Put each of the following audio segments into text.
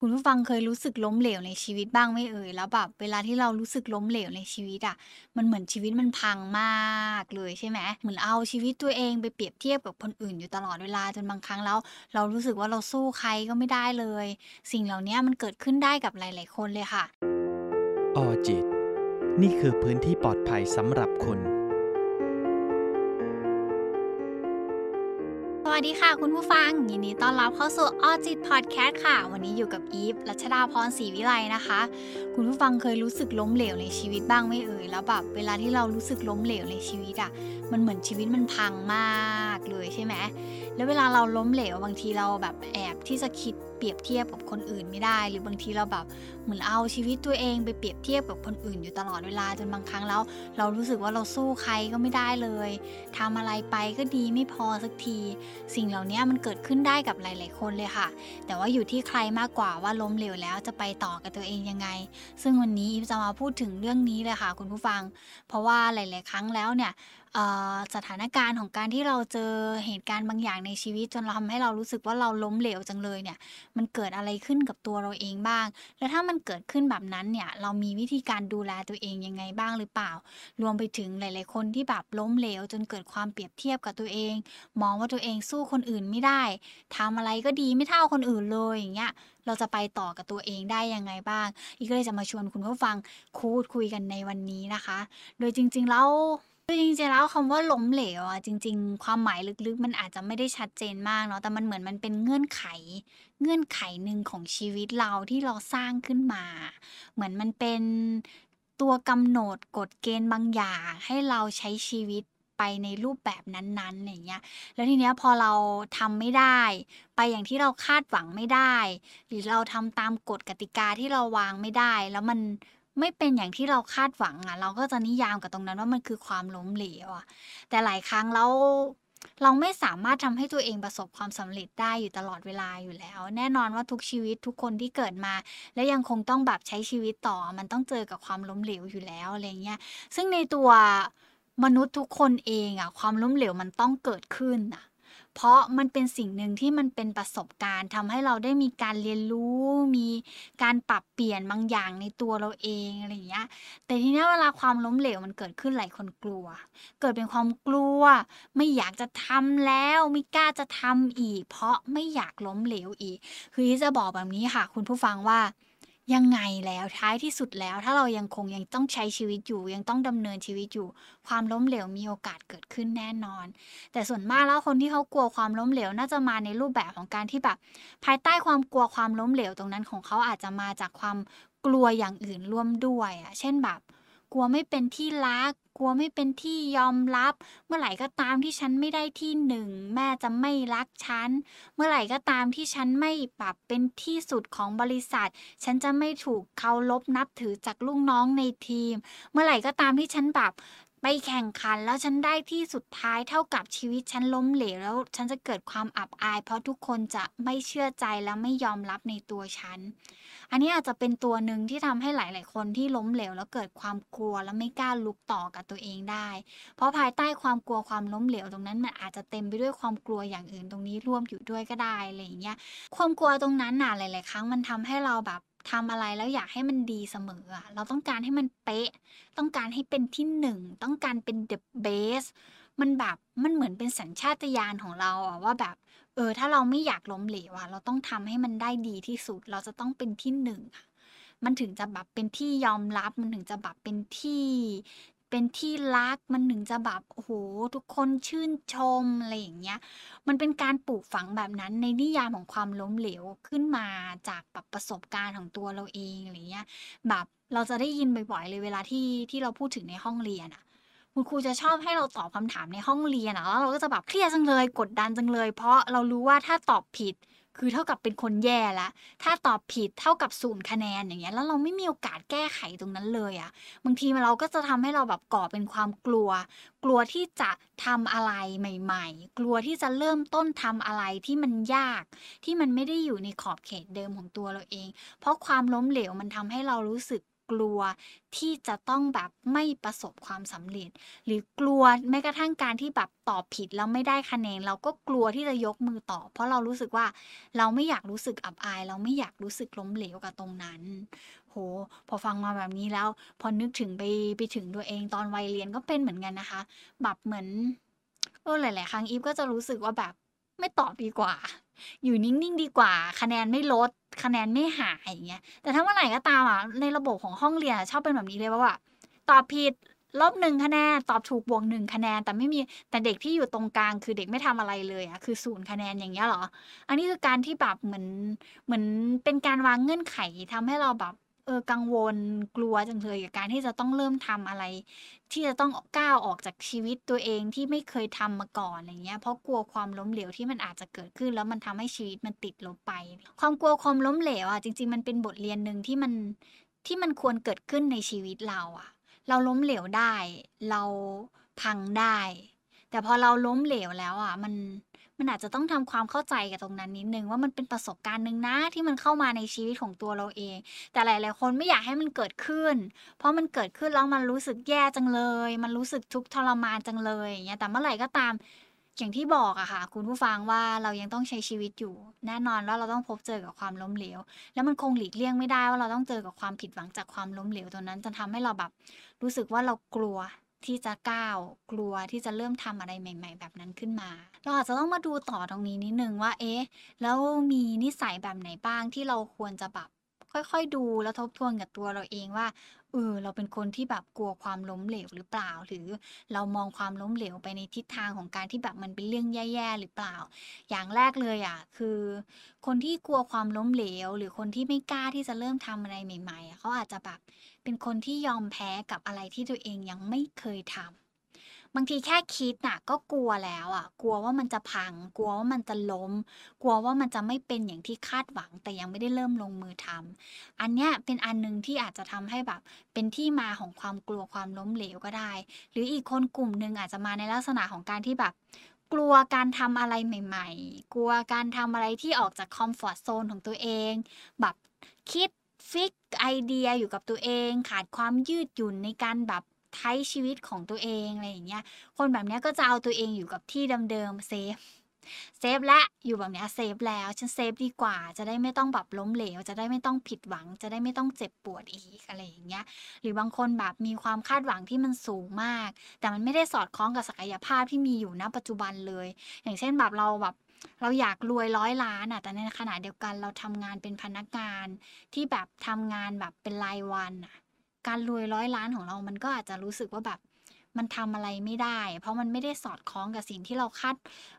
คุณผู้ฟังเคยรู้สึกล้มเหลวในชีวิตบ้างไหมเอ่ย?แล้วแบบเวลาที่เรารู้สึกล้มเหลวในชีวิตอะมันเหมือนชีวิตมันพังมากเลยใช่ไหม?เหมือนเอาชีวิตตัวเองไปเปรียบเทียบกับคนอื่นอยู่ตลอดเวลาจนบางครั้งแล้ว เรารู้สึกว่าเราสู้ใครก็ไม่ได้เลย สิ่งเหล่านี้มันเกิดขึ้นได้กับหลาย ๆ คนเลยค่ะ ออจิต นี่คือพื้นที่ปลอดภัยสำหรับคุณ วัสดีค่ะคุณผู้ฟัง ยินดีต้อนรับเข้าสู่ออจิตพอดแคสต์ค่ะ วันนี้อยู่กับอีฟรัชดาพรศรีวิไลนะคะ คุณผู้ฟังเคยรู้สึกล้มเหลวในชีวิตบ้างไหมเอ่ย?แล้วแบบเวลาที่เรารู้สึกล้มเหลวในชีวิตอะมันเหมือนชีวิตมันพังมากเลยใช่ไหม?แล้วเวลาเราล้มเหลวบางทีเราแบบแอบที่จะคิด เปรียบเทียบกับคนอื่นไม่ได้ หรือบางทีเราแบบเหมือนเอาชีวิตตัวเองไปเปรียบเทียบกับคนอื่นอยู่ตลอดเวลาจนบางครั้งแล้วเรารู้สึกว่าเราสู้ใครก็ไม่ได้เลยทำอะไรไปก็ดีไม่พอสักที สิ่งเหล่านี้มันเกิดขึ้นได้กับหลาย ๆ คนเลยค่ะ แต่ว่าอยู่ที่ใครมากกว่าว่าล้มเหลวแล้วจะไปต่อกับตัวเองยังไง ซึ่งวันนี้อีฟจะมาพูดถึงเรื่องนี้เลยค่ะ คุณผู้ฟัง เพราะว่าหลาย ๆ ครั้งแล้วเนี่ย สถานการณ์ของการที่เราเจอเหตุการณ์บางอย่างในชีวิตจนเราทำให้เรารู้สึกว่าเราล้มเหลวจังเลยเนี่ย มันเกิดอะไรขึ้นกับตัวเราเองบ้าง?แล้วถ้ามันเกิดขึ้นแบบนั้นเนี่ย เรามีวิธีการดูแลตัวเองยังไงบ้างหรือเปล่า?รวมไปถึงหลาย ๆ คนที่แบบล้มเหลวจนเกิดความเปรียบเทียบกับตัวเอง มองว่าตัวเองสู้คนอื่นไม่ได้ทำอะไรก็ดีไม่เท่าคนอื่นเลยอย่างเงี้ยเราจะไปต่อกับตัวเองได้ยังไงบ้าง?อีฟก็เลยจะมาชวนคุณผู้ฟังพูดคุยกันในวันนี้นะคะ โดยจริง ๆ แล้ว คือจริงๆแล้วคำว่าล้มเหลวอะจริง ๆ ความหมายลึกๆ มันอาจจะไม่ได้ชัดเจนมากเนาะแต่มันเหมือนมันเป็นเงื่อนไข เงื่อนไขหนึ่งของชีวิตเราที่เราสร้างขึ้นมา เหมือนมันเป็นตัวกำหนดกฎเกณฑ์บางอย่าง ให้เราใช้ชีวิตไปในรูปแบบนั้นๆอย่างเงี้ย แล้วทีเนี้ยพอเราทำไม่ได้ ไปอย่างที่เราคาดหวังไม่ได้ หรือเราทำตามกฎกติกาที่เราวางไม่ได้ แล้วมัน ไม่เป็นอย่างที่เราคาดหวังอะเราก็จะนิยามกับตรงนั้นว่ามันคือความล้มเหลวอะแต่หลายครั้งแล้วเราไม่สามารถทำให้ตัวเองประสบความสำเร็จได้อยู่ตลอดเวลาอยู่แล้ว แน่นอนว่าทุกชีวิตทุกคนที่เกิดมา และยังคงต้องแบบใช้ชีวิตต่อ มันต้องเจอกับความล้มเหลวอยู่แล้วอะไรเงี้ยซึ่งในตัวมนุษย์ทุกคนเองอะความล้มเหลวมันต้องเกิดขึ้นน่ะ เพราะมันเป็นสิ่งหนึ่งที่มันเป็นประสบการณ์ทำให้เราได้มีการเรียนรู้ มีการปรับเปลี่ยนบางอย่างในตัวเราเองอะไรอย่างเงี้ย แต่ทีนี้เวลาความล้มเหลวมันเกิดขึ้นหลายคนกลัว เกิดเป็นความกลัว ไม่อยากจะทำแล้วไม่กล้าจะทำอีก เพราะไม่อยากล้มเหลวอีก คือจะบอกแบบนี้ค่ะ คุณผู้ฟังว่า ยังไงแล้วท้ายที่สุดแล้ว ถ้าเรายังคงยังต้องใช้ชีวิตอยู่ ยังต้องดำเนินชีวิตอยู่ ความล้มเหลวมีโอกาสเกิดขึ้นแน่นอน แต่ส่วนมากแล้วคนที่เขากลัวความล้มเหลวน่าจะมาในรูปแบบของการที่แบบ ภายใต้ความกลัวความล้มเหลวตรงนั้นของเขาอาจจะมาจากความกลัวอย่างอื่นร่วมด้วยอะเช่นแบบ กลัวไม่เป็นที่รัก กลัวไม่เป็นที่ยอมรับ เมื่อไหร่ก็ตามที่ฉันไม่ได้ที่หนึ่งแม่จะไม่รักฉัน เมื่อไหร่ก็ตามที่ฉันไม่ปรับเป็นที่สุดของบริษัท ฉันจะไม่ถูกเคารพนับถือจากลูกน้องในทีม เมื่อไหร่ก็ตามที่ฉันแบบ ไปแข่งขันแล้วฉันได้ที่สุดท้ายเท่ากับชีวิตฉันล้มเหลวแล้วฉันจะเกิดความอับอาย เพราะทุกคนจะไม่เชื่อใจและไม่ยอมรับในตัวฉัน อันนี้อาจจะเป็นตัวหนึ่งที่ทำให้หลาย ๆ คนที่ล้มเหลวแล้วเกิดความกลัวและไม่กล้าลุกต่อกับตัวเองได้ เพราะภายใต้ความกลัวความล้มเหลวตรงนั้นมันอาจจะเต็มไปด้วยความกลัวอย่างอื่นตรงนี้ร่วมอยู่ด้วยก็ได้อะไรอย่างเงี้ยความกลัวตรงนั้นน่ะหลาย ๆ ครั้งมันทำให้เราแบบ ทำอะไรแล้วอยากให้มันดีเสมอเราต้องการให้มันเป๊ะ ต้องการให้เป็นที่หนึ่ง ต้องการเป็น the best มันแบบ มันเหมือนเป็นสัญชาตญาณของเราอะว่าแบบ เออ ถ้าเราไม่อยากล้มเหลวอะเราต้องทำให้มันได้ดีที่สุด เราจะต้องเป็นที่1อะมันถึงจะแบบเป็นที่ยอมรับ มันถึงจะแบบเป็นที่ เป็นที่รักมันถึงจะแบบโอ้โฮทุกคนชื่นชมอะไรอย่างเงี้ย มันเป็นการปลูกฝังแบบนั้นในนิยามของความล้มเหลวขึ้นมาจากแบบประสบการณ์ของตัวเราเองอะไรเงี้ยแบบเราจะได้ยินบ่อยๆเลยเวลาที่ที่เราพูดถึงในห้องเรียนอะคุณครูจะชอบให้เราตอบคำถามในห้องเรียนอะแล้วเราก็จะแบบเครียดจังเลย กดดันจังเลย เพราะเรารู้ว่าถ้าตอบผิด คือเท่ากับเป็นคนแย่แล้วถ้าตอบผิดเท่ากับศูนย์คะแนนอย่างเงี้ย แล้วเราไม่มีโอกาสแก้ไขตรงนั้นเลยอะบางทีเราก็จะทำให้เราแบบก่อเป็นความกลัว กลัวที่จะทำอะไรใหม่ ๆ กลัวที่จะเริ่มต้นทำอะไรที่มันยาก ที่มันไม่ได้อยู่ในขอบเขตเดิมของตัวเราเอง เพราะความล้มเหลวมันทำให้เรารู้สึก กลัวที่จะต้องแบบไม่ประสบความสำเร็จ หรือกลัวแม้กระทั่งการที่แบบตอบผิดแล้วไม่ได้คะแนน เราก็กลัวที่จะยกมือตอบเพราะเรารู้สึกว่าเราไม่อยากรู้สึกอับอาย เราไม่อยากรู้สึกล้มเหลวกับตรงนั้น โห พอฟังมาแบบนี้แล้ว พอนึกถึงไปไปถึงตัวเองตอนวัยเรียนก็เป็นเหมือนกันนะคะ แบบเหมือนเออหลาย ๆ ครั้งอีฟก็จะรู้สึกว่าแบบ ไม่ตอบดีกว่า อยู่นิ่งๆดีกว่า คะแนนไม่ลด คะแนนไม่หายอย่างเงี้ย แต่ถ้าเมื่อไหร่ก็ตามอะในระบบของห้องเรียนชอบเป็นแบบนี้เลยว่าแบบตอบผิดลบหนึ่งคะแนนตอบถูกบวกหนึ่งคะแนน แต่ไม่มีแต่เด็กที่อยู่ตรงกลาง คือเด็กไม่ทำอะไรเลยอะคือศูนย์คะแนนอย่างเงี้ยเหรอ อันนี้คือการที่แบบเหมือนเหมือนเป็นการวางเงื่อนไขทำให้เราแบบ เออกังวลกลัวจังเลยกับการที่จะต้องเริ่มทำอะไร ที่จะต้องก้าวออกจากชีวิตตัวเองที่ไม่เคยทำมาก่อนอะไรเงี้ยเพราะกลัวความล้มเหลวที่มันอาจจะเกิดขึ้น แล้วมันทำให้ชีวิตมันติดลบไป ความกลัวความล้มเหลวอะจริง ๆ มันเป็นบทเรียนหนึ่งที่มันที่มันควรเกิดขึ้นในชีวิตเราอะ เราล้มเหลวได้ เราพังได้ แต่พอเราล้มเหลวแล้วอะมัน มันอาจจะต้องทำความเข้าใจกับตรงนั้นนิดนึงว่ามันเป็นประสบการณ์หนึ่งนะที่มันเข้ามาในชีวิตของตัวเราเอง แต่หลาย ๆ คนไม่อยากให้มันเกิดขึ้น เพราะมันเกิดขึ้นแล้วมันรู้สึกแย่จังเลย มันรู้สึกทุกข์ทรมานจังเลยอย่างเงี้ยแต่เมื่อไหร่ก็ตามอย่างที่บอกอะค่ะ คุณผู้ฟังว่าเรายังต้องใช้ชีวิตอยู่ แน่นอนว่าเราต้องพบเจอกับความล้มเหลว แล้วมันคงหลีกเลี่ยงไม่ได้ว่าเราต้องเจอกับความผิดหวังจากความล้มเหลวตัวนั้นจะทำให้เราแบบรู้สึกว่าเรากลัวที่จะก้าว กลัวที่จะเริ่มทำอะไรใหม่ ๆ แบบนั้นขึ้นมาเราอาจจะต้องมาดูต่อตรงนี้นิดนึงว่า เอ๊ะ แล้วมีนิสัยแบบไหนบ้างที่เราควรจะแบบค่อยๆดูแล้วทบทวนกับตัวเราเองว่า เออ เราเป็นคนที่แบบกลัวความล้มเหลวหรือเปล่า หรือเรามองความล้มเหลวไปในทิศทางของการที่แบบมันเป็นเรื่องแย่ๆหรือเปล่า อย่างแรกเลยอะ คือ คนที่กลัวความล้มเหลว หรือคนที่ไม่กล้าที่จะเริ่มทำอะไรใหม่ ๆ เขาอาจจะแบบเป็นคนที่ยอมแพ้กับอะไรที่ตัวเองยังไม่เคยทำ บางทีแค่คิดน่ะ ก็กลัวแล้วอะ กลัวว่ามันจะพัง กลัวว่ามันจะล้ม กลัวว่ามันจะไม่เป็นอย่างที่คาดหวัง แต่ยังไม่ได้เริ่มลงมือทำอันเนี้ยเป็นอันหนึ่งที่อาจจะทำให้แบบ เป็นที่มาของความกลัวความล้มเหลวก็ได้ หรืออีกคนกลุ่มหนึ่งอาจจะมาในลักษณะของการที่แบบกลัวการทำอะไรใหม่ ๆ กลัวการทำอะไรที่ออกจากคอมฟอร์ตโซนของตัวเอง แบบคิด fix ไอเดียอยู่กับตัวเอง ขาดความยืดหยุ่นในการแบบ ใช้ชีวิตของตัวเองอะไรอย่างเงี้ย คนแบบเนี้ยก็จะเอาตัวเองอยู่กับที่เดิมๆ safe safe แล้วอยู่แบบเนี้ย safe แล้วฉัน safe ดีกว่า จะได้ไม่ต้องแบบล้มเหลว จะได้ไม่ต้องผิดหวัง จะได้ไม่ต้องเจ็บปวดอีกอะไรอย่างเงี้ย หรือบางคนแบบมีความคาดหวังที่มันสูงมาก แต่มันไม่ได้สอดคล้องกับศักยภาพที่มีอยู่ณปัจจุบันเลย อย่างเช่นแบบเราแบบเราอยากรวย100ล้านอะแต่ในขณะเดียวกันเราทำงานเป็นพนักงานที่แบบทำงานแบบเป็นรายวันน่ะ การรวย100ล้านของเรามันก็อาจจะรู้สึกว่าแบบมันทำอะไรไม่ได้ เพราะมันไม่ได้สอดคล้องกับสิ่งที่เราคาด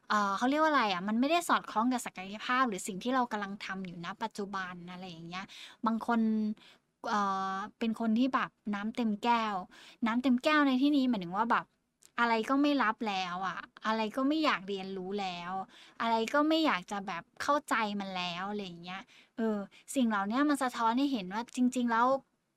เเขาเรียกว่าอะไรอะ มันไม่ได้สอดคล้องกับศักยภาพ หรือสิ่งที่เรากำลังทำอยู่ณปัจจุบันอะไรอย่างเงี้ย บางคนเอ่อเป็นคนที่แบบน้ำเต็มแก้ว น้ำเต็มแก้วในที่นี้หมายถึงว่าแบบอะไรก็ไม่รับแล้วอะ อะไรก็ไม่อยากเรียนรู้แล้ว อะไรก็ไม่อยากจะแบบเข้าใจมันแล้วอะไรอย่างเงี้ย เออ สิ่งเหล่านี้มันสะท้อนให้เห็นว่าจริง ๆ แล้ว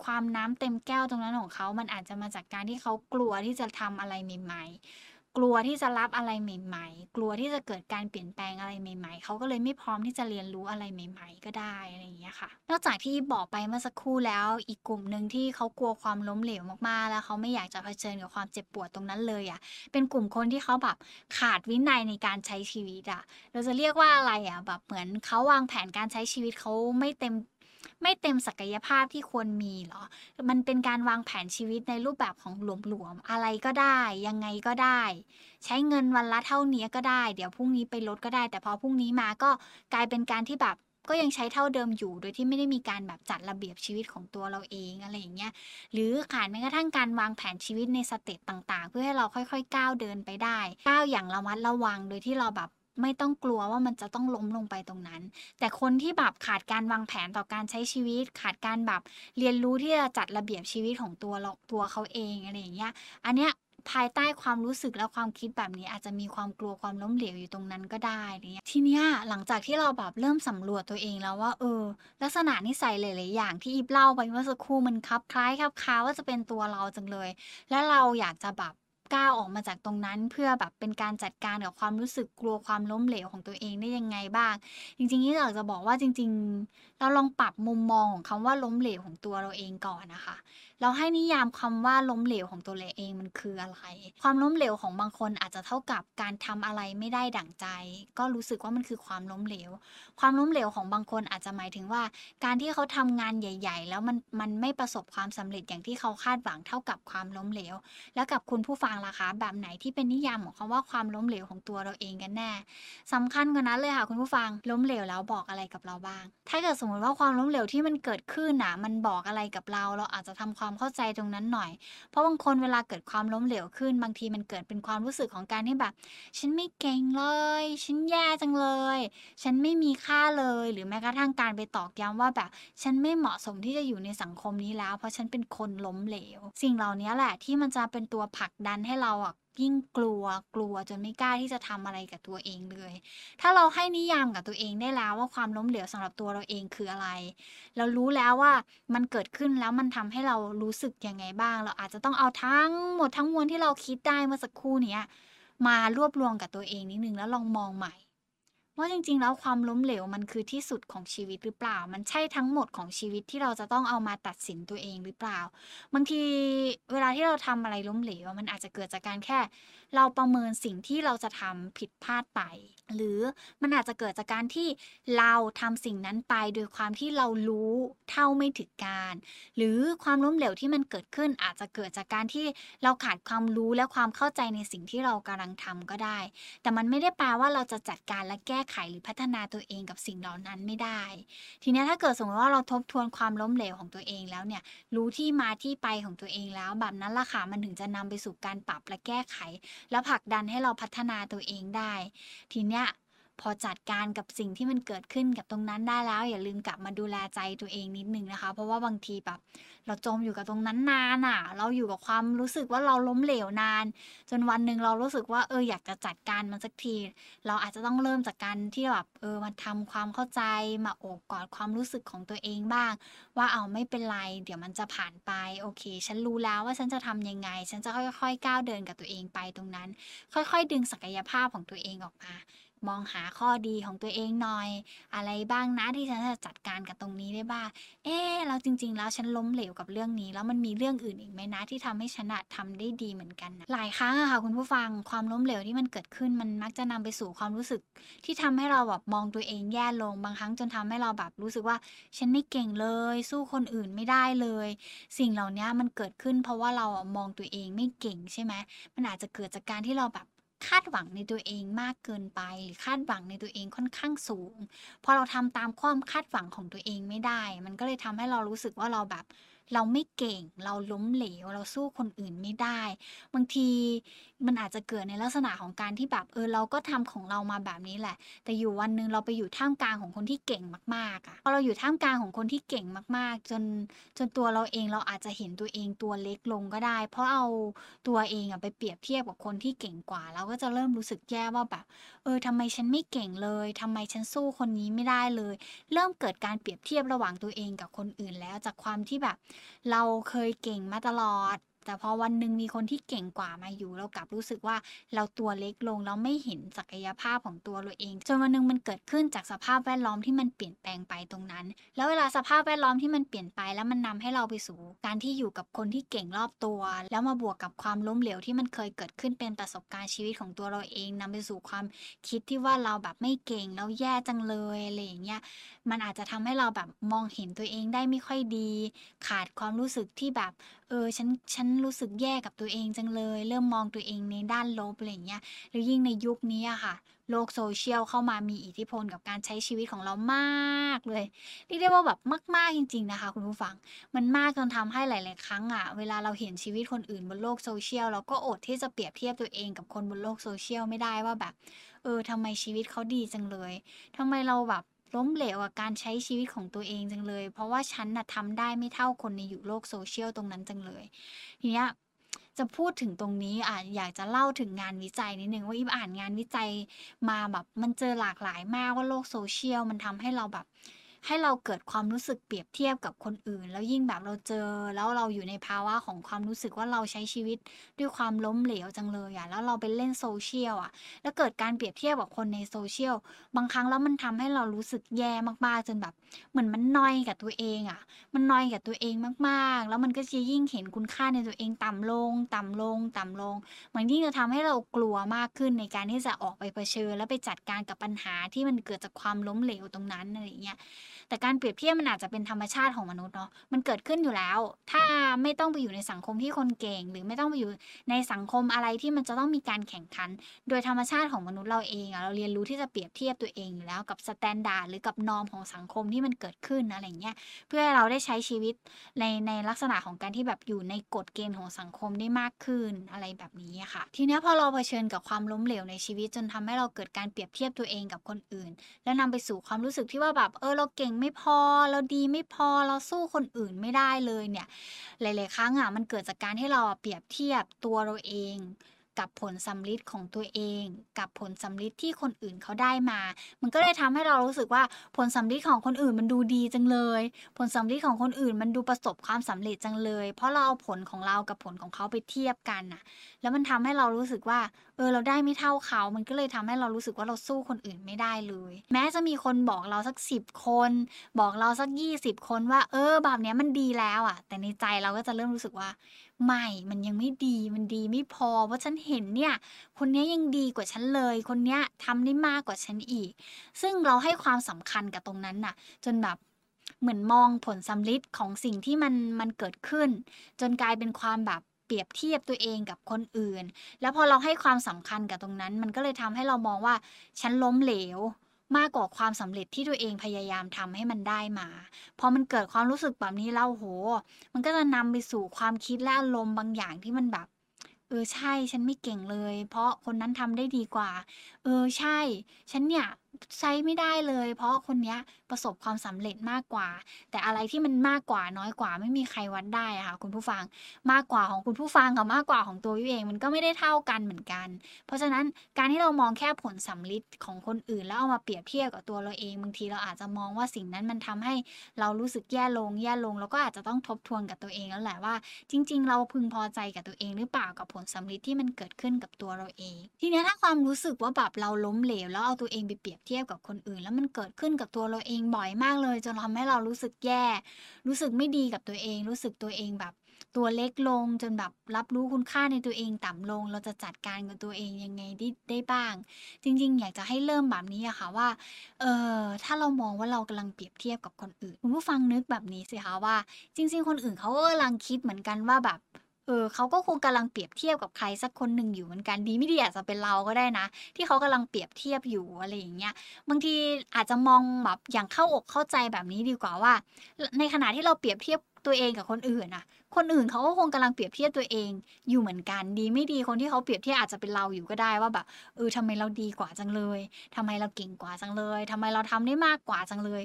ความน้ำเต็มแก้วตรงนั้นของเขา มันอาจจะมาจากการที่เขากลัวที่จะทำอะไรใหม่ ๆ กลัวที่จะรับอะไรใหม่ ๆ กลัวที่จะเกิดการเปลี่ยนแปลงอะไรใหม่ ๆ เขาก็เลยไม่พร้อมที่จะเรียนรู้อะไรใหม่ ๆ ก็ได้อะไรอย่างเงี้ยค่ะ นอกจากที่บอกไปเมื่อสักครู่แล้ว อีกกลุ่มหนึ่งที่เขากลัวความล้มเหลวมากๆ แล้วเขาไม่อยากจะเผชิญกับความเจ็บปวดตรงนั้นเลยอะเป็นกลุ่มคนที่เขาแบบขาดวินัยในการใช้ชีวิตอะเราจะเรียกว่าอะไรอะแบบเหมือนเขาวางแผนการใช้ชีวิตเขาไม่เต็ม ไม่เต็มศักยภาพที่ควรมีเหรอ มันเป็นการวางแผนชีวิตในรูปแบบของหลวมๆ อะไรก็ได้ ยังไงก็ได้ ใช้เงินวันละเท่านี้ก็ได้ เดี๋ยวพรุ่งนี้ไปลดก็ได้ แต่พอพรุ่งนี้มาก็กลายเป็นการที่แบบก็ยังใช้เท่าเดิมอยู่ โดยที่ไม่ได้มีการแบบจัดระเบียบชีวิตของตัวเราเองอะไรอย่างเงี้ย หรือขาดแม้กระทั่งการวางแผนชีวิตในสเต็ปต่าง ๆ เพื่อให้เราค่อยๆ ก้าวเดินไปได้ ก้าวอย่างระมัดระวัง โดยที่เราแบบ ไม่ต้องกลัวว่ามันจะต้องล้มลงไปตรงนั้น แต่คนที่แบบขาดการวางแผนต่อการใช้ชีวิต ขาดการแบบเรียนรู้ที่จะจัดระเบียบชีวิตของตัวเราตัวเขาเองอะไรอย่างเงี้ย อันเนี้ยภายใต้ความรู้สึกและความคิดแบบนี้อาจจะมีความกลัวความล้มเหลวอยู่ตรงนั้นก็ได้เงี้ยทีเนี้ยหลังจากที่เราแบบเริ่มสำรวจตัวเองแล้วว่าเออ ลักษณะนิสัยหลายๆอย่างที่อีฟเล่าไปเมื่อสักครู่มันคลับคล้ายคลับคาว่าจะเป็นตัวเราจังเลย แล้วเราอยากจะแบบ ก้าวออกมาจากตรงนั้น เพื่อแบบเป็นการจัดการกับความรู้สึกกลัวความล้มเหลวของตัวเองได้ยังไงบ้าง จริงๆนี่อยากจะบอกว่าจริง ๆ เราลองปรับมุมมองของคำว่าล้มเหลวของตัวเราเองก่อนนะคะ เราให้นิยามคำว่าล้มเหลวของตัวเราเองมันคืออะไร ความล้มเหลวของบางคนอาจจะเท่ากับการทำอะไรไม่ได้ดั่งใจ ก็รู้สึกว่ามันคือความล้มเหลว ความล้มเหลวของบางคนอาจจะหมายถึงว่า การที่เขาทำงานใหญ่ ๆ แล้วมันมันไม่ประสบความสำเร็จอย่างที่เขาคาดหวังเท่ากับความล้มเหลว แล้วกับคุณผู้ฟังล่ะคะ แบบไหนที่เป็นนิยามของคำว่าความล้มเหลวของตัวเราเองกันแน่สำคัญกว่านั้นเลยค่ะคุณผู้ฟังล้มเหลวแล้วบอกอะไรกับเราบ้าง ถ้าเกิดสมมติว่าความล้มเหลวที่มันเกิดขึ้นน่ะ มันบอกอะไรกับเรา เราอาจจะทำความเข้าใจตรงนั้นหน่อย เพราะบางคนเวลาเกิดความล้มเหลวขึ้น บางทีมันเกิดเป็นความรู้สึกของการที่แบบ ฉันไม่เก่งเลย ฉันแย่จังเลย ฉันไม่มีค่าเลย หรือแม้กระทั่งการไปตอกย้ำว่าแบบ ฉันไม่เหมาะสมที่จะอยู่ในสังคมนี้แล้ว เพราะฉันเป็นคนล้มเหลว สิ่งเหล่านี้แหละที่มันจะเป็นตัวผลักดันให้เราอะ ยิ่งกลัวกลัวจนไม่กล้าที่จะทำอะไรกับตัวเองเลย ถ้าเราให้นิยามกับตัวเองได้แล้วว่าความล้มเหลวสำหรับตัวเราเองคืออะไร เรารู้แล้วว่ามันเกิดขึ้นแล้วมันทำให้เรารู้สึกยังไงบ้าง เราอาจจะต้องเอาทั้งหมดทั้งมวลที่เราคิดได้เมื่อสักครู่นี้มารวบรวมกับตัวเองนิดนึงแล้วลองมองใหม่ ว่าจริงๆ แล้วความล้มเหลวมันคือที่สุดของชีวิตหรือเปล่า มันใช่ทั้งหมดของชีวิตที่เราจะต้องเอามาตัดสินตัวเองหรือเปล่า บางทีเวลาที่เราทำอะไรล้มเหลว มันอาจจะเกิดจากการแค่ เราประเมินสิ่งที่เราจะทำผิดพลาดไป หรือมันอาจจะเกิดจากการที่เราทำสิ่งนั้นไปโดยความที่เรารู้เท่าไม่ถึงการ หรือความล้มเหลวที่มันเกิดขึ้นอาจจะเกิดจากการที่เราขาดความรู้และความเข้าใจในสิ่งที่เรากำลังทำก็ได้ แต่มันไม่ได้แปลว่าเราจะจัดการและแก้ไขหรือพัฒนาตัวเองกับสิ่งเหล่านั้นไม่ได้ ทีนี้ถ้าเกิดสมมติว่าเราทบทวนความล้มเหลวของตัวเองแล้วเนี่ยรู้ที่มาที่ไปของตัวเองแล้ว แบบนั้นล่ะค่ะมันถึงจะนำไปสู่การปรับและแก้ไข แล้วผลักดันให้เราพัฒนาตัวเองได้ ทีนี้ พอจัดการกับสิ่งที่มันเกิดขึ้นกับตรงนั้นได้แล้ว อย่าลืมกลับมาดูแลใจตัวเองนิดนึงนะคะ เพราะว่าบางทีแบบเราจมอยู่กับตรงนั้นนานอะ เราอยู่กับความรู้สึกว่าเราล้มเหลวนาน จนวันหนึ่งเรารู้สึกว่าเอออยากจะจัดการมันสักที เราอาจจะต้องเริ่มจากการที่แบบเออมาทำความเข้าใจมาโอบกอดความรู้สึกของตัวเองบ้าง ว่าเอาไม่เป็นไร เดี๋ยวมันจะผ่านไปโอเค ฉันรู้แล้วว่าฉันจะทำยังไง ฉันจะค่อยๆก้าวเดินกับตัวเองไปตรงนั้น ค่อย ๆ ดึงศักยภาพของตัวเองออกมา มองหาข้อดีของตัวเองหน่อย อะไรบ้างนะที่ฉันจะจัดการกับตรงนี้ได้บ้าง เอ๊ะแล้วจริง ๆ แล้วฉันล้มเหลวกับเรื่องนี้ แล้วมันมีเรื่องอื่นอีกไหมนะที่ทำให้ฉันอะทำได้ดีเหมือนกัน หลายครั้งอะค่ะคุณผู้ฟังความล้มเหลวที่มันเกิดขึ้นมันมักจะนำไปสู่ความรู้สึก ที่ทำให้เราแบบมองตัวเองแย่ลงบางครั้งจนทำให้เราแบบรู้สึกว่า ฉันไม่เก่งเลย สู้คนอื่นไม่ได้เลย สิ่งเหล่านี้มันเกิดขึ้น เพราะว่าเราอะมองตัวเองไม่เก่งใช่ไหมมันอาจจะเกิดจากการที่เราแบบ คาดหวังในตัวเองมากเกินไป หรือคาดหวังในตัวเองค่อนข้างสูง พอเราทำตามความคาดหวังของตัวเองไม่ได้ มันก็เลยทำให้เรารู้สึกว่าเราแบบ เราไม่เก่ง เราล้มเหลว เราสู้คนอื่นไม่ได้ บางทีมันอาจจะเกิดในลักษณะของการที่แบบเออเราก็ทำของเรามาแบบนี้แหละ แต่อยู่วันหนึ่งเราไปอยู่ท่ามกลางของคนที่เก่งมากๆอะพอเราอยู่ท่ามกลางของคนที่เก่งมาก ๆ จนจนตัวเราเองเราอาจจะเห็นตัวเองตัวเล็กลงก็ได้ เพราะเอาตัวเองอะไปเปรียบเทียบกับคนที่เก่งกว่า เราก็จะเริ่มรู้สึกแย่ว่าแบบ เออทำไมฉันไม่เก่งเลยทำไมฉันสู้คนนี้ไม่ได้เลย เริ่มเกิดการเปรียบเทียบระหว่างตัวเองกับคนอื่นแล้วจากความที่แบบเราเคยเก่งมาตลอด แต่พอวันหนึ่งมีคนที่เก่งกว่ามาอยู่ เรากลับรู้สึกว่าเราตัวเล็กลงแล้วไม่เห็นศักยภาพของตัวเราเอง จนวันหนึ่งมันเกิดขึ้นจากสภาพแวดล้อมที่มันเปลี่ยนแปลงไปตรงนั้น แล้วเวลาสภาพแวดล้อมที่มันเปลี่ยนไปแล้วมันนำให้เราไปสู่ การที่อยู่กับคนที่เก่งรอบตัว แล้วมาบวกกับความล้มเหลวที่มันเคยเกิดขึ้นเป็นประสบการณ์ชีวิตของตัวเราเองนำไปสู่ความคิดที่ว่าเราแบบไม่เก่งแล้วแย่จังเลยอะไรอย่างเงี้ยมันอาจจะทำให้เราแบบมองเห็นตัวเองได้ไม่ค่อยดี ขาดความรู้สึกที่แบบ เออฉันฉันรู้สึกแย่กับตัวเองจังเลย เริ่มมองตัวเองในด้านลบอะไรอย่างเงี้ยแล้วยิ่งในยุคนี้อะค่ะ โลกโซเชียลเข้ามามีอิทธิพลกับการใช้ชีวิตของเรามากเลยเรียกได้ว่าแบบมาก ๆจริง ๆนะคะ คุณผู้ฟัง มันมากจนทำให้หลาย ๆ ครั้งอะเวลาเราเห็นชีวิตคนอื่นบนโลกโซเชียลเราก็อดที่จะเปรียบเทียบตัวเองกับคนบนโลกโซเชียลไม่ได้ว่าแบบ เออทำไมชีวิตเขาดีจังเลยทำไมเราแบบ ล้มเหลวกับการใช้ชีวิตของตัวเองจังเลย เพราะว่าฉันน่ะทำได้ไม่เท่าคนในอยู่โลกโซเชียลตรงนั้นจังเลยทีเนี้ยจะพูดถึงตรงนี้อะอยากจะเล่าถึงงานวิจัยนิดนึงว่าอีฟอ่านงานวิจัยมาแบบมันเจอหลากหลายมากว่าโลกโซเชียลมันทำให้เราแบบ ให้เราเกิดความรู้สึกเปรียบเทียบกับคนอื่น แล้วยิ่งแบบเราเจอ แล้วเราอยู่ในภาวะของความรู้สึกว่าเราใช้ชีวิตด้วยความล้มเหลวจังเลยอะแล้วเราไปเล่นโซเชียลอะ แล้วเกิดการเปรียบเทียบกับคนในโซเชียลบางครั้งแล้วมันทำให้เรารู้สึกแย่มากๆจนแบบเหมือนมันนอยกับตัวเองอะ มันนอยกับตัวเองมากๆ แล้วมันก็จะยิ่งเห็นคุณค่าในตัวเองต่ำลง ต่ำลง ต่ำลง มันยิ่งจะทำให้เรากลัวมากขึ้นในการที่จะออกไปเผชิญ แล้วไปจัดการกับปัญหาที่มันเกิดจากความล้มเหลวตรงนั้นอะไรเงี้ย แต่การเปรียบเทียบมันอาจจะเป็นธรรมชาติของมนุษย์เนาะมันเกิดขึ้นอยู่แล้ว ถ้าไม่ต้องไปอยู่ในสังคมที่คนเก่ง หรือไม่ต้องไปอยู่ในสังคมอะไรที่มันจะต้องมีการแข่งขัน โดยธรรมชาติของมนุษย์เราเองอะเราเรียนรู้ที่จะเปรียบเทียบตัวเองอยู่แล้วกับ standard หรือกับ norm ของสังคมที่มันเกิดขึ้นอะไรเงี้ยเพื่อให้เราได้ใช้ชีวิตในในลักษณะของการที่แบบอยู่ในกฎเกณฑ์ของสังคมได้มากขึ้นอะไรแบบนี้ค่ะ ทีนี้พอเราเผชิญกับความล้มเหลวในชีวิตจนทำให้เราเกิดการเปรียบเทียบตัวเองกับคนอื่น แล้วนำไปสู่ความรู้สึกที่ว่าแบบเออเราเก่งไม่พอ เราดีไม่พอเราสู้คนอื่นไม่ได้เลยเนี่ย หลาย ๆ ครั้งอะมันเกิดจากการที่เราเปรียบเทียบตัวเราเอง กับผลสำลิดของตัวเอง กับผลสำลิดที่คนอื่นเขาได้มา มันก็เลยทำให้เรารู้สึกว่าผลสำลิดของคนอื่นมันดูดีจังเลย ผลสำลิดของคนอื่นมันดูประสบความสำเร็จจังเลย เพราะเราเอาผลของเรากับผลของเขาไปเทียบกันน่ะ แล้วมันทำให้เรารู้สึกว่า เออเราได้ไม่เท่าเขา มันก็เลยทำให้เรารู้สึกว่าเราสู้คนอื่นไม่ได้เลย แม้จะมีคนบอกเราสักสิบคน บอกเราสักยี่สิบคนว่า เออแบบเนี้ยมันดีแล้วอะ แต่ในใจเราก็จะเริ่มรู้สึกว่า ไม่ มันยังไม่ดี มันดีไม่พอเพราะฉันเห็นเนี่ย คนนี้ยังดีกว่าฉันเลย คนนี้ทำได้มากกว่าฉันอีก ซึ่งเราให้ความสำคัญกับตรงนั้นน่ะ จนแบบเหมือนมองผลสำลิดของสิ่งที่มันมันเกิดขึ้น จนกลายเป็นความแบบเปรียบเทียบตัวเองกับคนอื่น แล้วพอเราให้ความสำคัญกับตรงนั้น มันก็เลยทำให้เรามองว่า ฉันล้มเหลว มากกว่าความสำเร็จที่ตัวเองพยายามทำให้มันได้มาพอมันเกิดความรู้สึกแบบนี้แล้วโห มันก็จะนำไปสู่ความคิดและอารมณ์บางอย่างที่มันแบบเออใช่ฉันไม่เก่งเลย เพราะคนนั้นทำได้ดีกว่า เออใช่ ฉันเนี่ย ใช้ไม่ได้เลย เพราะคนเนี้ยประสบความสำเร็จมากกว่า แต่อะไรที่มันมากกว่าน้อยกว่าไม่มีใครวัดได้อะค่ะ คุณผู้ฟังมากกว่าของคุณผู้ฟังกับมากกว่าของตัววิเองมันก็ไม่ได้เท่ากันเหมือนกัน เพราะฉะนั้นการที่เรามองแค่ผลสำลิดของคนอื่น แล้วเอามาเปรียบเทียบกับตัวเราเองบางทีเราอาจจะมองว่าสิ่งนั้นมันทำให้เรารู้สึกแย่ลงแย่ลง แล้วก็อาจจะต้องทบทวนกับตัวเองแล้วแหละว่า จริง ๆ เราพึงพอใจกับตัวเองหรือเปล่ากับผลสำลิดที่มันเกิดขึ้นกับตัวเราเอง ทีนี้ถ้าความรู้สึกว่าแบบเราล้มเหลวแล้วเอาตัวเองไปเปรียบเทียบทียบกับคนอื่น แล้วมันเกิดขึ้นกับตัวเราเองบ่อยมากเลยจนทำให้เรารู้สึกแย่ รู้สึกไม่ดีกับตัวเอง รู้สึกตัวเองแบบตัวเล็กลงจนแบบรับรู้คุณค่าในตัวเองต่ำลง เราจะจัดการกับตัวเองยังไงได้ได้บ้าง จริง ๆ อยากจะให้เริ่มแบบนี้อะค่ะว่าเออถ้าเรามองว่าเรากำลังเปรียบเทียบกับคนอื่น คุณผู้ฟังนึกแบบนี้สิคะว่า จริง ๆ คนอื่นเขาก็กำลังคิดเหมือนกันว่าแบบ เออเขาก็คงกำลังเปรียบเทียบกับใครสักคนหนึ่งอยู่เหมือนกันดีไม่ดีอาจจะเป็นเราก็ได้นะ ที่เขากำลังเปรียบเทียบอยู่อะไรอย่างเงี้ยบางทีอาจจะมองแบบอย่างเข้าอกเข้าใจแบบนี้ดีกว่าว่า ในขณะที่เราเปรียบเทียบตัวเองกับคนอื่นน่ะคนอื่นเขาก็คงกำลังเปรียบเทียบตัวเองอยู่เหมือนกันดีไม่ดีคนที่เขาเปรียบเทียบอาจจะเป็นเราอยู่ก็ได้ว่าแบบเออทำไมเราดีกว่าจังเลยทำไมเราเก่งกว่าจังเลยทำไมเราทำได้มากกว่าจังเลย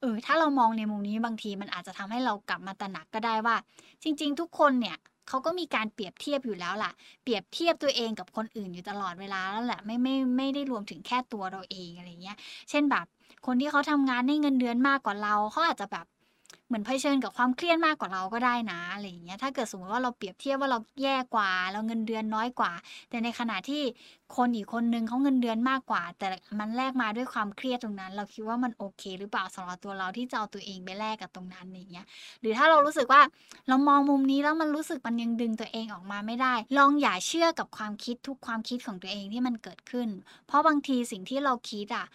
เออถ้าเรามองในมุมนี้บางทีมันอาจจะทำให้เรากลับมาตระหนักก็ได้ว่า จริง ๆ ทุกคนเนี่ย เขาก็มีการเปรียบเทียบอยู่แล้วล่ะ เปรียบเทียบตัวเองกับคนอื่นอยู่ตลอดเวลาแล้วแหละไม่ไม่ไม่ได้รวมถึงแค่ตัวเราเองอะไรเงี้ย เช่นแบบคนที่เขาทำงานได้เงินเดือนมากกว่าเราเขาอาจจะแบบ เหมือนเผชิญกับความเครียดมากกว่าเราก็ได้นะอะไรอย่างเงี้ยถ้าเกิดสมมติว่าเราเปรียบเทียบว่าเราแย่กว่า เราเงินเดือนน้อยกว่า แต่ในขณะที่คนอีกคนนึงเขาเงินเดือนมากกว่า แต่มันแลกมาด้วยความเครียดตรงนั้น เราคิดว่ามันโอเค หรือเปล่าสำหรับตัวเราที่จะเอาตัวเองไปแลกกับตรงนั้นอย่างเงี้ยหรือถ้าเรารู้สึกว่าเรามองมุมนี้แล้วมันรู้สึกมันยังดึงตัวเองออกมาไม่ได้ ลองอย่าเชื่อกับความคิดทุกความคิดของตัวเองที่มันเกิดขึ้น เพราะบางทีสิ่งที่เราคิดอะ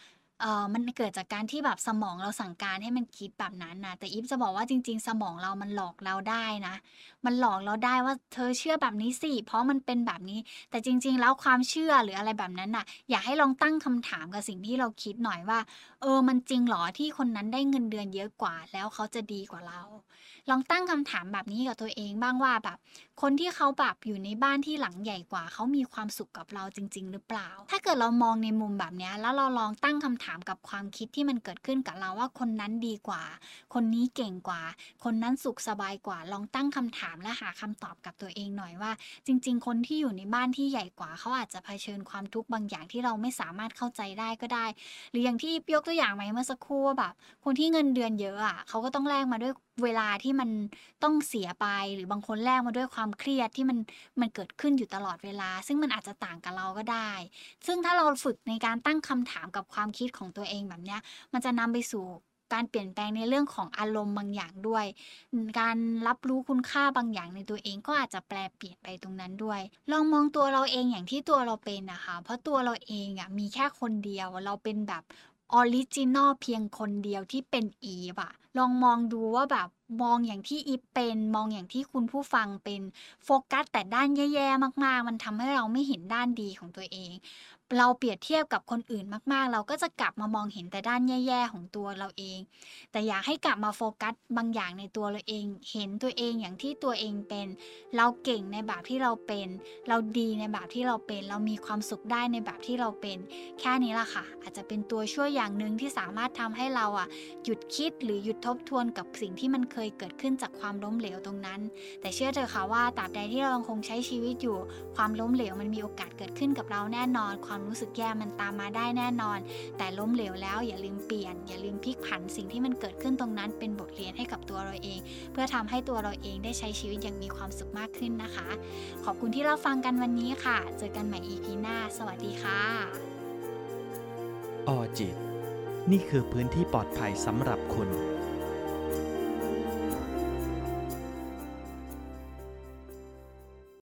เอ่อมันเกิดจากการที่แบบสมองเราสั่งการให้มันคิดแบบนั้นน่ะ แต่อีฟจะบอกว่าจริง ๆ สมองเรามันหลอกเราได้นะ มันหลอกเราได้ว่าเธอเชื่อแบบนี้สิ เพราะมันเป็นแบบนี้ แต่จริง ๆ แล้วความเชื่อหรืออะไรแบบนั้นน่ะ อยากให้ลองตั้งคำถามกับสิ่งที่เราคิดหน่อยว่า เออ มันจริงเหรอที่คนนั้นได้เงินเดือนเยอะกว่า แล้วเขาจะดีกว่าเรา ลองตั้งคำถามแบบนี้กับตัวเองบ้างว่าแบบ คนที่เขาแบบอยู่ในบ้านที่หลังใหญ่กว่า เขามีความสุขกับเราจริง ๆ หรือเปล่า ถ้าเกิดเรามองในมุมแบบเนี้ยแล้วเราลองตั้งคำถามกับความคิดที่มันเกิดขึ้นกับเราว่าคนนั้นดีกว่า คนนี้เก่งกว่า คนนั้นสุขสบายกว่า ลองตั้งคำถามและหาคำตอบกับตัวเองหน่อยว่า จริง ๆ คนที่อยู่ในบ้านที่ใหญ่กว่าเขาอาจจะเผชิญความทุกข์บางอย่างที่เราไม่สามารถเข้าใจได้ก็ได้ หรืออย่างที่ยกตัวอย่างมเมื่อสักครู่ว่าแบบคนที่เงินเดือนเยอะอะเขาก็ต้องแลกมาด้วย เวลาที่มันต้องเสียไปหรือบางคนแลกมาด้วยความเครียดที่มันมันเกิดขึ้นอยู่ตลอดเวลา ซึ่งมันอาจจะต่างกับเราก็ได้ ซึ่งถ้าเราฝึกในการตั้งคำถามกับความคิดของตัวเองแบบเนี้ย มันจะนำไปสู่การเปลี่ยนแปลงในเรื่องของอารมณ์บางอย่างด้วย การรับรู้คุณค่าบางอย่างในตัวเองก็อาจจะแปรเปลี่ยนไปตรงนั้นด้วย ลองมองตัวเราเองอย่างที่ตัวเราเป็นนะคะ เพราะตัวเราเองอะมีแค่คนเดียว เราเป็นแบบ original เพียงคนเดียวที่เป็นอีฟอะ ลองมองดูว่าแบบมองอย่างที่อีฟเป็น มองอย่างที่คุณผู้ฟังเป็นโฟกัสแต่ด้านแย่ๆมากๆ มันทำให้เราไม่เห็นด้านดีของตัวเอง เราเปรียบเทียบกับคนอื่นมาก ๆ เราก็จะกลับมามองเห็นแต่ด้านแย่ ๆ ของตัวเราเอง แต่อยากให้กลับมาโฟกัสบางอย่างในตัวเราเอง เห็นตัวเองอย่างที่ตัวเองเป็น เราเก่งในแบบที่เราเป็น เราดีในแบบที่เราเป็น เรามีความสุขได้ในแบบที่เราเป็น แค่นี้ล่ะค่ะ อาจจะเป็นตัวช่วยอย่างหนึ่งที่สามารถทำให้เราอะหยุดคิดหรือหยุดทบทวนกับสิ่งที่มันเคยเกิดขึ้นจากความล้มเหลวตรงนั้น แต่เชื่อเถอะค่ะว่าตราบใดที่เรายังคงใช้ชีวิตอยู่ ความล้มเหลวมันมีโอกาสเกิดขึ้นกับเราแน่นอนความรู้สึกแย่มันตามมาได้แน่นอน แต่ล้มเหลวแล้วอย่าลืมเปลี่ยน อย่าลืมพลิกผันสิ่งที่มันเกิดขึ้นตรงนั้นเป็นบทเรียนให้กับตัวเราเอง เพื่อทำให้ตัวเราเองได้ใช้ชีวิตอย่างมีความสุขมากขึ้นนะคะ ขอบคุณที่เรับฟังกันวันนี้ค่ะ เจอกันใหม่ EP หน้า สวัสดีค่ะออจิต นี่คือพื้นที่ปลอดภัยสำหรับคุณ